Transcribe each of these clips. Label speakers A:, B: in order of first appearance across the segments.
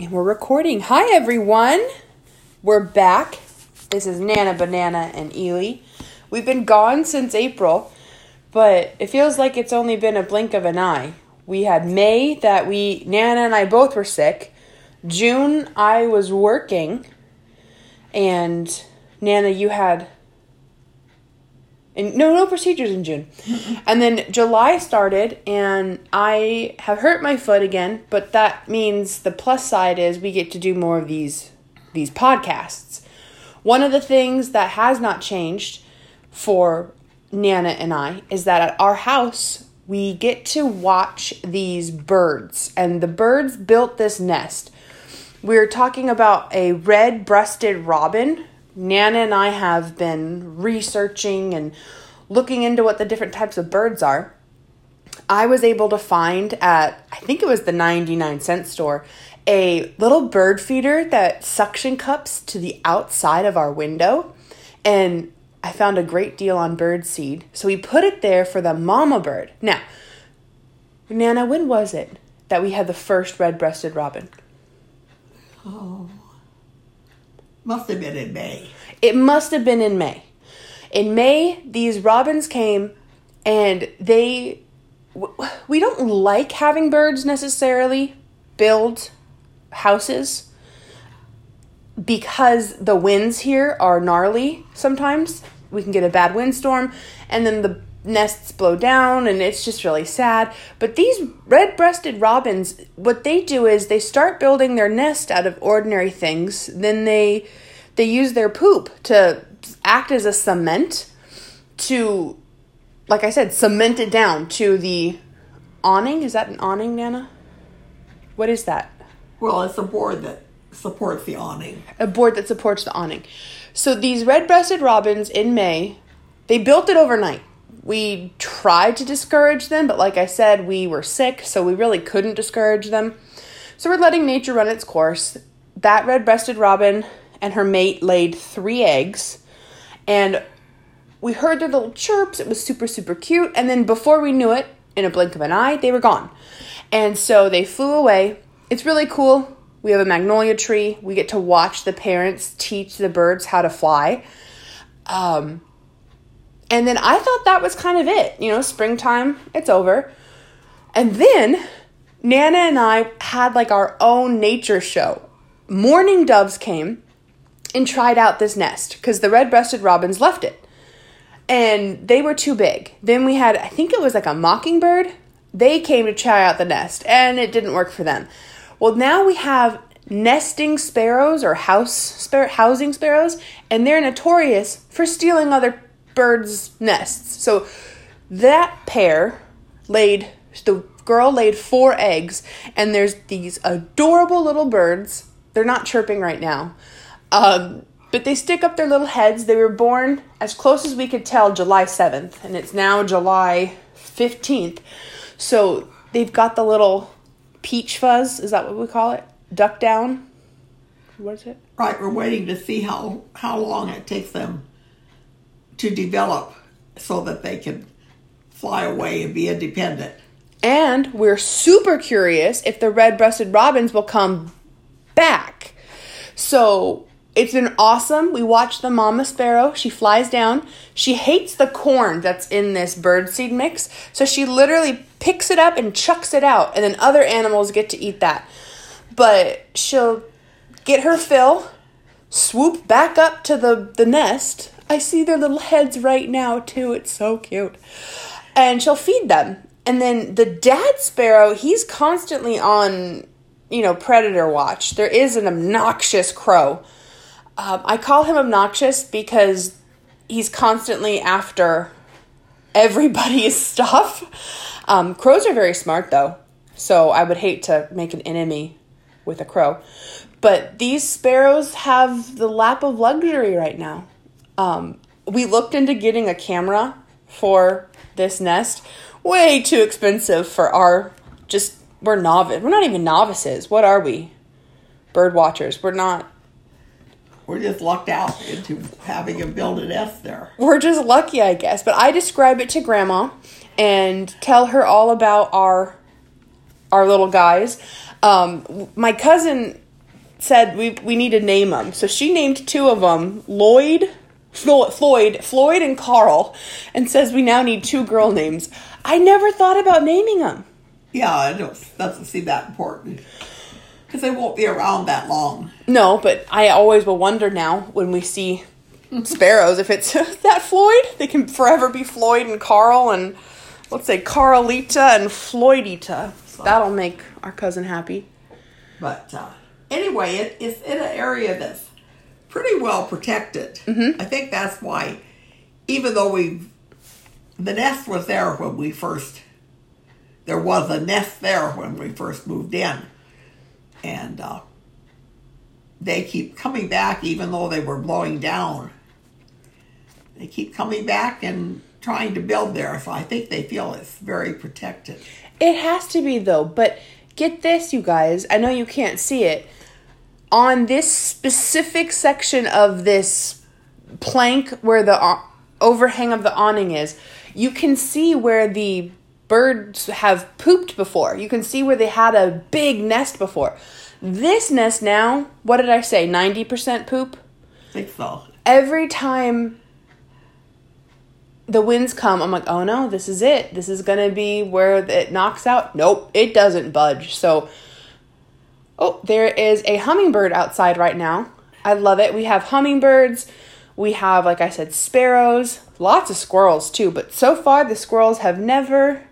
A: And we're recording. Hi, everyone. We're back. This is Nana, Banana, and Ely. We've been gone since April, but it feels like it's only been a blink of an eye. We had May that we, Nana and I both were sick. June, I was working. And Nana, you had and no no procedures in June. and then July started and I have hurt my foot again, but that means the plus side is we get to do more of these these podcasts. One of the things that has not changed for Nana and I is that at our house we get to watch these birds and the birds built this nest. We're talking about a red-breasted robin Nana and I have been researching and looking into what the different types of birds are. I was able to find at, I think it was the 99 cent store, a little bird feeder that suction cups to the outside of our window. And I found a great deal on bird seed. So we put it there for the mama bird. Now, Nana, when was it that we had the first red breasted robin?
B: Oh, must have been in May.
A: It must have been in May. In May, these robins came and they. We don't like having birds necessarily build houses because the winds here are gnarly sometimes. We can get a bad windstorm and then the nests blow down and it's just really sad. But these red breasted robins, what they do is they start building their nest out of ordinary things. Then they they use their poop to act as a cement to like I said, cement it down to the awning. Is that an awning, Nana? What is that?
B: Well, it's a board that supports the awning.
A: A board that supports the awning. So these red-breasted robins in May, they built it overnight we tried to discourage them, but like I said, we were sick, so we really couldn't discourage them. So we're letting nature run its course. That red breasted robin and her mate laid three eggs, and we heard their little chirps. It was super, super cute. And then before we knew it, in a blink of an eye, they were gone. And so they flew away. It's really cool. We have a magnolia tree. We get to watch the parents teach the birds how to fly. Um, and then I thought that was kind of it. You know, springtime, it's over. And then Nana and I had like our own nature show. Mourning doves came and tried out this nest because the red breasted robins left it. And they were too big. Then we had, I think it was like a mockingbird. They came to try out the nest and it didn't work for them. Well, now we have nesting sparrows or house spar- housing sparrows, and they're notorious for stealing other birds' nests. So that pair laid, the girl laid four eggs, and there's these adorable little birds. They're not chirping right now. Um, but they stick up their little heads. They were born as close as we could tell July 7th, and it's now July 15th. So they've got the little peach fuzz. Is that what we call it? Duck down? What is it?
B: Right, we're waiting to see how, how long it takes them to develop so that they can fly away and be independent.
A: And we're super curious if the red breasted robins will come back. So it's been awesome. We watched the mama sparrow. She flies down. She hates the corn that's in this bird seed mix. So she literally picks it up and chucks it out, and then other animals get to eat that. But she'll get her fill, swoop back up to the, the nest, I see their little heads right now, too. It's so cute. And she'll feed them. And then the dad sparrow, he's constantly on, you know, predator watch. There is an obnoxious crow. Um, I call him obnoxious because he's constantly after everybody's stuff. Um, crows are very smart, though. So I would hate to make an enemy with a crow. But these sparrows have the lap of luxury right now. Um, we looked into getting a camera for this nest. Way too expensive for our just we're novice. We're not even novices. What are we? Bird watchers. We're not.
B: We're just lucked out into having a build a nest there.
A: We're just lucky, I guess. But I describe it to grandma and tell her all about our our little guys. Um, my cousin said we we need to name them. So she named two of them, Lloyd, Floyd, Floyd and Carl, and says we now need two girl names. I never thought about naming them.
B: Yeah, I don't- doesn't seem that important because they won't be around that long.
A: No, but I always will wonder now when we see sparrows if it's that Floyd. They can forever be Floyd and Carl and let's say Carlita and Floydita. That'll make our cousin happy.
B: But uh, anyway, it, it's in an area that's pretty well protected. I think that's why, even though we, the nest was there when we first, there was a nest there when we first moved in, and uh, they keep coming back even though they were blowing down. They keep coming back and trying to build there, so I think they feel it's very protected.
A: It has to be though, but get this, you guys. I know you can't see it. On this specific section of this plank where the overhang of the awning is, you can see where the birds have pooped before. You can see where they had a big nest before. This nest now, what did I say? 90% poop?
B: Think so.
A: every time the winds come, I'm like, oh no, this is it. This is gonna be where it knocks out. Nope, it doesn't budge. So, oh, there is a hummingbird outside right now. I love it. We have hummingbirds. We have, like I said, sparrows. Lots of squirrels too. But so far, the squirrels have never.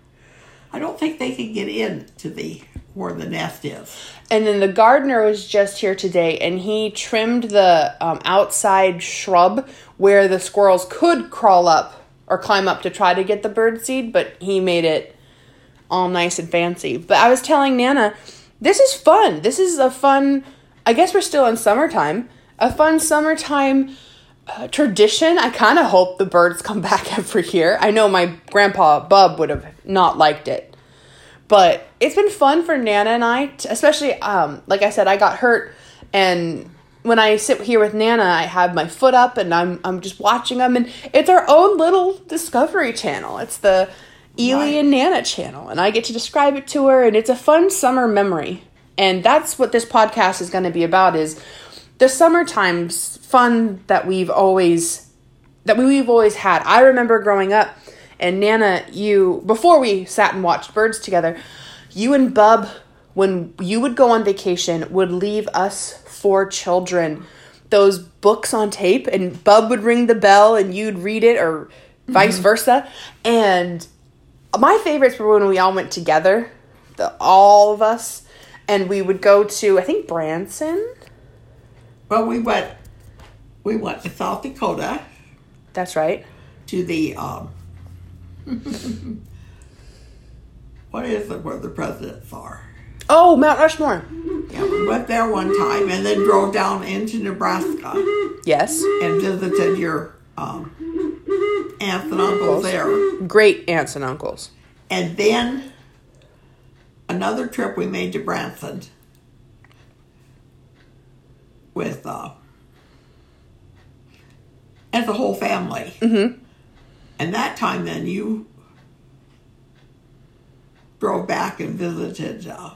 B: I don't think they can get in to the where the nest is.
A: And then the gardener was just here today, and he trimmed the um, outside shrub where the squirrels could crawl up or climb up to try to get the bird seed, but he made it all nice and fancy. But I was telling Nana, this is fun. This is a fun. I guess we're still in summertime. A fun summertime uh, tradition. I kind of hope the birds come back every year. I know my grandpa Bub would have not liked it but it's been fun for Nana and I, t- especially um, like I said, I got hurt, and when I sit here with Nana, I have my foot up and I'm I'm just watching them, and it's our own little Discovery Channel. It's the Ely
B: Right.
A: and Nana channel, and I get to describe it to her, and it's a fun summer memory, and that's what this podcast is going to be about: is the summertime's fun that we've always that we've always had. I remember growing up, and Nana, you before we sat and watched birds together, you and Bub, when you would go on vacation, would leave us four children those books on tape, and Bub would ring the bell, and you'd read it, or mm-hmm. vice versa. And my favorites were when we all went together, the all of us, and we would go to I think Branson.
B: Well, we went we went to South Dakota
A: That's right.
B: to the um, what is it where the presidents are?
A: Oh, Mount Rushmore.
B: Yeah, we went there one time and then drove down into Nebraska
A: Yes.
B: and visited your um, aunts and uncles there.
A: Great aunts and uncles.
B: And then another trip we made to Branson with uh, as a whole family. Mm-hmm. And that time, then you drove back and visited. Uh,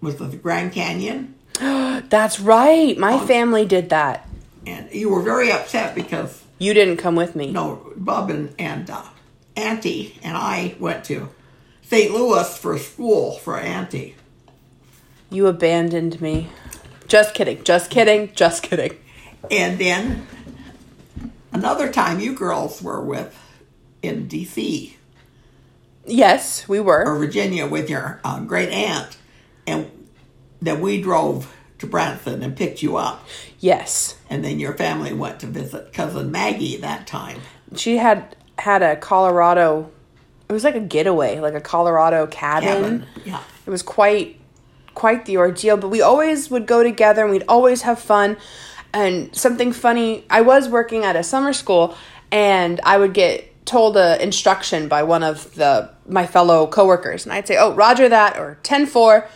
B: was it the Grand Canyon?
A: That's right. My family did that.
B: And you were very upset because
A: You didn't come with me.
B: no, Bub and, and uh, Auntie and I went to St. Louis for school for Auntie.
A: You abandoned me. Just kidding. Just kidding. Just kidding.
B: And then another time you girls were with in D.C.
A: Yes, we were. or.
B: Virginia with your uh, great aunt, and then we drove to Branson and picked you up,
A: Yes.
B: and then your family went to visit cousin Maggie that time.
A: She had had a Colorado it was like a getaway, like a Colorado cabin.
B: Kevin, yeah,
A: It was quite quite the ordeal, but we always would go together and we'd always have fun. And something funny, I was working at a summer school and I would get told a instruction by one of the my fellow coworkers and I'd say, "Oh, roger that," or 10-4,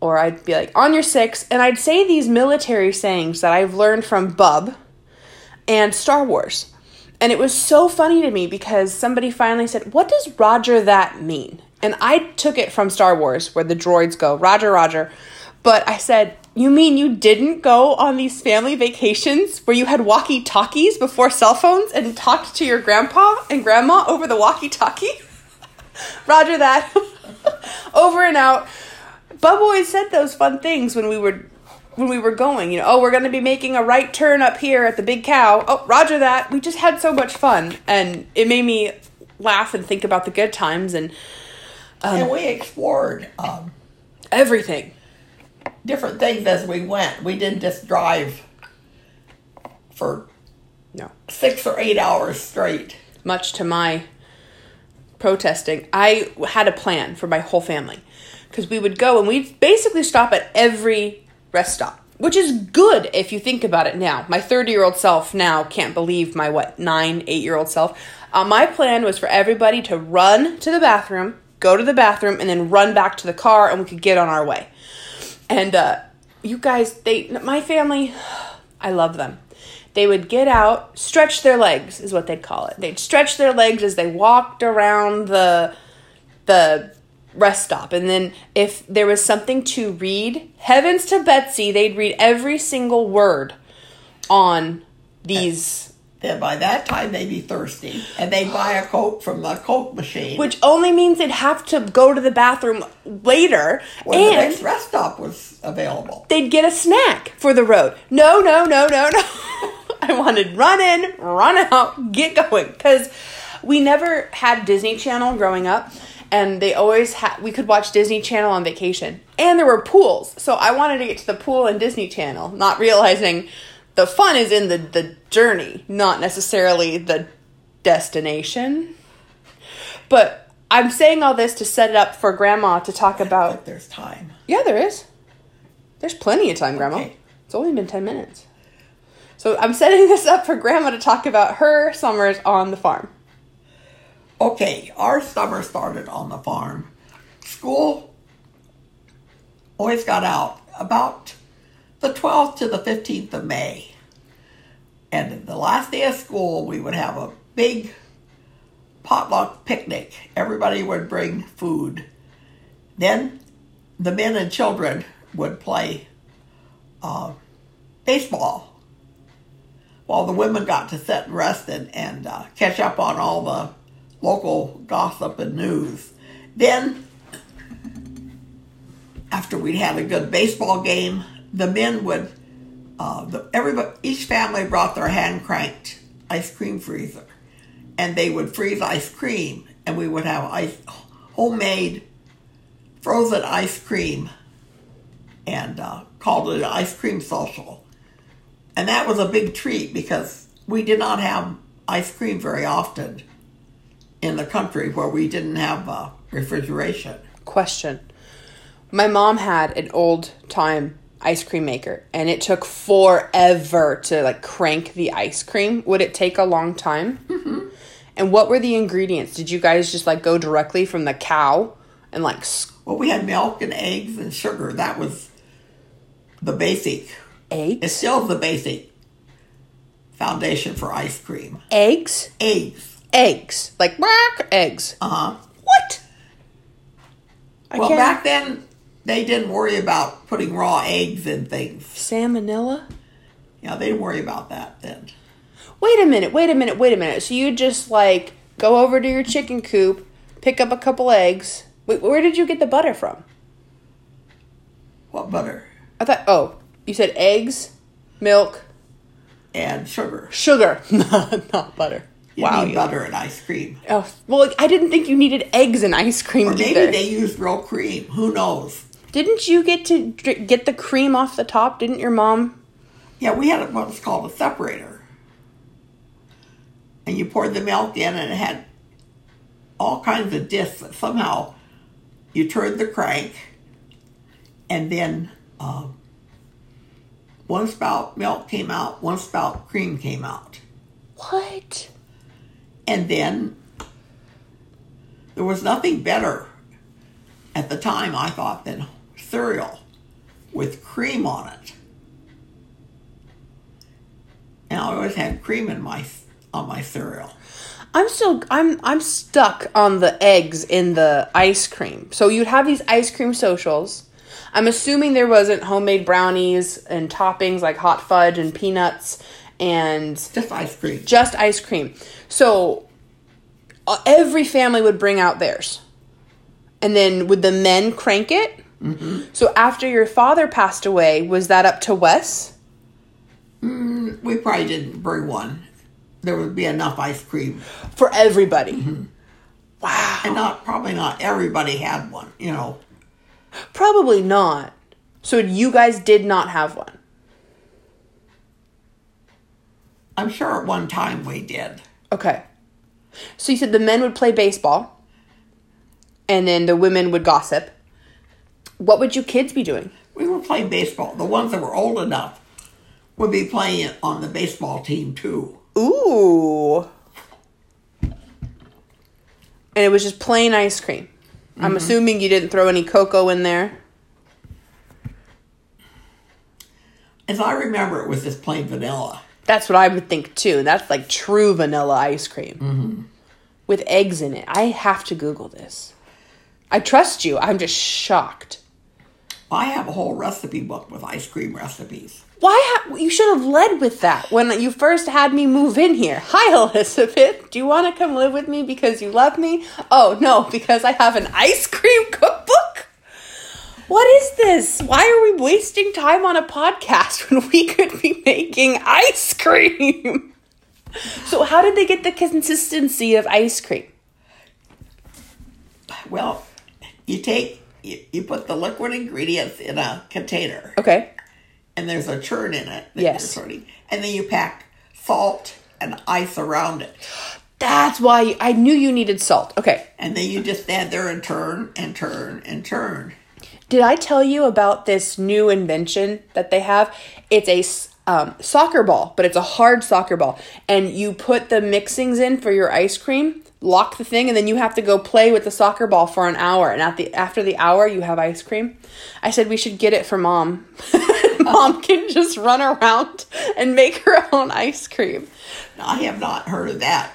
A: or I'd be like, "On your 6." And I'd say these military sayings that I've learned from Bub and Star Wars. And it was so funny to me because somebody finally said, What does Roger that mean? And I took it from Star Wars, where the droids go, Roger, Roger. But I said, You mean you didn't go on these family vacations where you had walkie talkies before cell phones and talked to your grandpa and grandma over the walkie talkie? Roger that. over and out. Bub always said those fun things when we were when we were going, you know, oh, we're going to be making a right turn up here at the big cow. Oh, roger that. We just had so much fun and it made me laugh and think about the good times and um,
B: and we explored um,
A: everything.
B: different things as we went. We didn't just drive for
A: No.
B: six or eight hours straight.
A: much to my protesting, I had a plan for my whole family because we would go and we'd basically stop at every rest stop, which is good if you think about it now. My 30 year old self now can't believe my, what, nine, eight year old self. Uh, my plan was for everybody to run to the bathroom, go to the bathroom, and then run back to the car and we could get on our way. And uh, you guys, they, my family, I love them. They would get out, stretch their legs, is what they'd call it. They'd stretch their legs as they walked around the the rest stop. And then if there was something to read, heavens to Betsy, they'd read every single word on these
B: Then by that time they'd be thirsty, and they'd buy a Coke from the Coke machine.
A: which only means they'd have to go to the bathroom later
B: when the next rest stop was available.
A: they'd get a snack for the road. No, no, no, no, no. I wanted run in, run out, get going because we never had Disney Channel growing up and they always had we could watch Disney Channel on vacation. And there were pools. So I wanted to get to the pool and Disney Channel, not realizing the fun is in the the journey, not necessarily the destination. But I'm saying all this to set it up for grandma to talk about
B: there's time.
A: yeah, there is. There's plenty of time, Grandma.
B: Okay.
A: It's only been 10 minutes. So I'm setting this up for Grandma to talk about her summers on the farm.
B: Okay, our summer started on the farm. School always got out about the 12th to the 15th of May. And the last day of school, we would have a big potluck picnic. Everybody would bring food. Then the men and children would play uh, baseball while the women got to sit and rest and, and uh, catch up on all the local gossip and news. Then, after we'd had a good baseball game, the men would, uh, the, everybody, each family brought their hand cranked ice cream freezer, and they would freeze ice cream, and we would have ice, homemade frozen ice cream, and uh, called it an ice cream social. And that was a big treat because we did not have ice cream very often in the country where we didn't have uh, refrigeration.
A: Question. My mom had an old time ice cream maker and it took forever to like crank the ice cream. Would it take a long time? Mm-hmm. And what were the ingredients? Did you guys just like go directly from the cow and like
B: Well, we had milk and eggs and sugar. That was the basic.
A: Eggs?
B: It's still the basic foundation for ice cream.
A: Eggs?
B: Eggs.
A: Eggs. Like bark, eggs.
B: Uh huh.
A: What? I
B: Well,
A: can't-
B: back then they didn't worry about putting raw eggs in things.
A: salmonella?
B: Yeah, they didn't worry about that then.
A: Wait a minute, wait a minute, wait a minute. So you just like go over to your chicken coop, pick up a couple eggs. Wait, where did you get the butter from?
B: What butter
A: I thought, oh, you said eggs, milk,
B: and sugar?
A: sugar, not butter.
B: You
A: wow.
B: need butter and ice cream.
A: Oh, well, I didn't think you needed eggs and ice cream
B: Or maybe
A: either.
B: they used real cream. Who knows?
A: Didn't you get to dr- get the cream off the top? Didn't your mom?
B: Yeah, we had what was called a separator. And you poured the milk in, and it had all kinds of discs that somehow you turned the crank, and then um, one spout milk came out, one spout cream came out.
A: What?
B: And then there was nothing better at the time, I thought, than cereal with cream on it. And I always had cream in my on my cereal.
A: I'm still I'm I'm stuck on the eggs in the ice cream. So you'd have these ice cream socials. I'm assuming there wasn't homemade brownies and toppings like hot fudge and peanuts and
B: Just ice cream.
A: just ice cream. So uh, every family would bring out theirs. And then would the men crank it? Mm-hmm. So after your father passed away, was that up to Wes?
B: We probably didn't bring one. There would be enough ice cream.
A: For everybody. Wow.
B: And not probably not everybody had one, you know.
A: Probably not. So you guys did not have one.
B: I'm sure at one time we did.
A: Okay. So you said the men would play baseball and then the women would gossip. What would you kids be doing?
B: We were playing baseball. The ones that were old enough would be playing it on the baseball team too.
A: Ooh. And it was just plain ice cream. I'm mm-hmm. assuming you didn't throw any cocoa in there.
B: As I remember, it was just plain vanilla.
A: That's what I would think too. That's like true vanilla ice cream mm-hmm. with eggs in it. I have to Google this. I trust you. I'm just shocked.
B: I have a whole recipe book with ice cream recipes.
A: Why? Ha- you should have led with that when you first had me move in here. Hi, Elizabeth. Do you want to come live with me because you love me? Oh, no, because I have an ice cream cookbook? What is this? Why are we wasting time on a podcast when we could be making ice cream? So, how did they get the consistency of ice cream?
B: Well, you take you, you put the liquid ingredients in a container,
A: Okay.
B: and there's a churn in it that
A: Yes.
B: and then you pack salt and ice around it,
A: That's why I knew you needed salt. Okay.
B: and then you just stand there and turn and turn and turn.
A: Did I tell you about this new invention that they have? It's a um, soccer ball, but it's a hard soccer ball, and you put the mixings in for your ice cream. Lock the thing, and then you have to go play with the soccer ball for an hour. And at the after the hour, you have ice cream. I said we should get it for mom. mom can just run around and make her own ice cream.
B: I have not heard of that.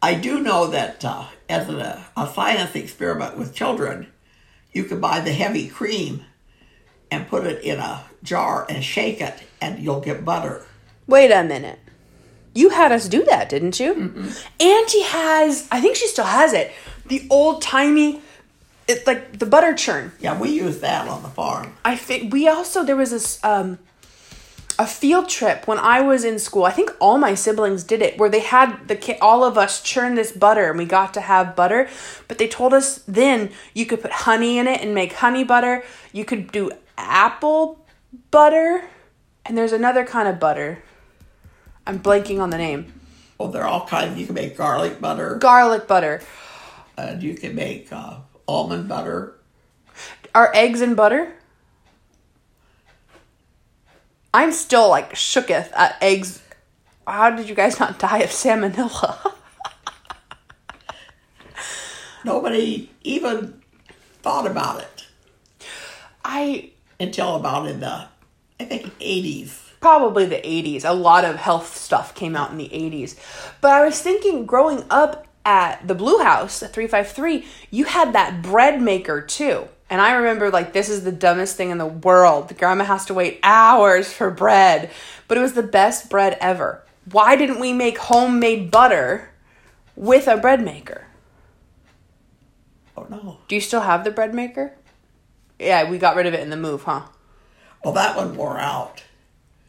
B: I do know that uh, as a, a science experiment with children, you could buy the heavy cream and put it in a jar and shake it, and you'll get butter.
A: Wait a minute. You had us do that, didn't you? Auntie has, I think she still has it, the old timey, it's like the butter churn.
B: Yeah, we use that on the farm.
A: I think we also, there was this, um, a field trip when I was in school. I think all my siblings did it where they had the ki- all of us churn this butter and we got to have butter. But they told us then you could put honey in it and make honey butter. You could do apple butter, and there's another kind of butter. I'm blanking on the name.
B: Well, they're all kinds. You can make garlic butter,
A: Garlic butter.
B: and you can make uh, almond butter.
A: Are eggs and butter? I'm still like shooketh at eggs. How did you guys not die of salmonella?
B: Nobody even thought about it
A: I
B: until about in the, I think, 80s.
A: probably the 80s. A lot of health stuff came out in the 80s. But I was thinking growing up at the Blue House at 353, you had that bread maker too. And I remember like this is the dumbest thing in the world. Grandma has to wait hours for bread, but it was the best bread ever. Why didn't we make homemade butter with a bread maker?
B: Oh, no.
A: Do you still have the bread maker? Yeah, we got rid of it in the move, huh?
B: Well, that one wore out.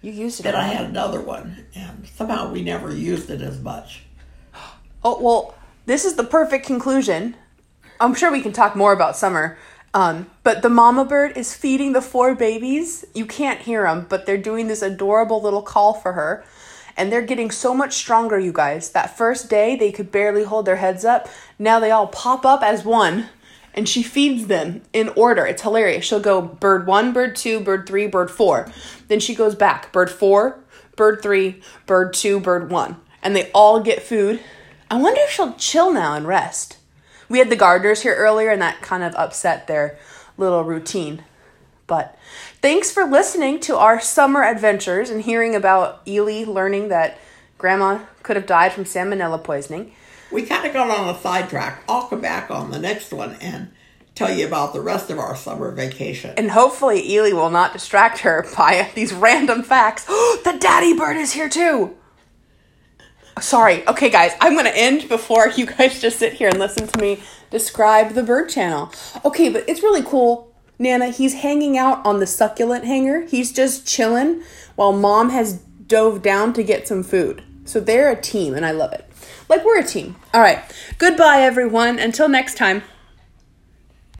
A: You used it.
B: Then I had another one, and somehow we never used it as much.
A: Oh, well, this is the perfect conclusion. I'm sure we can talk more about summer. Um, but the mama bird is feeding the four babies. You can't hear them, but they're doing this adorable little call for her. And they're getting so much stronger, you guys. That first day, they could barely hold their heads up. Now they all pop up as one, and she feeds them in order. It's hilarious. She'll go bird one, bird two, bird three, bird four. Then she goes back bird four, bird three, bird two, bird one. And they all get food. I wonder if she'll chill now and rest. We had the gardeners here earlier, and that kind of upset their little routine. But thanks for listening to our summer adventures and hearing about Ely learning that grandma could have died from salmonella poisoning.
B: We kind of got on a sidetrack. I'll come back on the next one and tell you about the rest of our summer vacation.
A: And hopefully Ely will not distract her by these random facts. the daddy bird is here too. Sorry. Okay, guys, I'm going to end before you guys just sit here and listen to me describe the bird channel. Okay, but it's really cool. Nana, he's hanging out on the succulent hanger. He's just chilling while mom has dove down to get some food. So they're a team, and I love it. Like we're a team. All right. Goodbye, everyone. Until next time.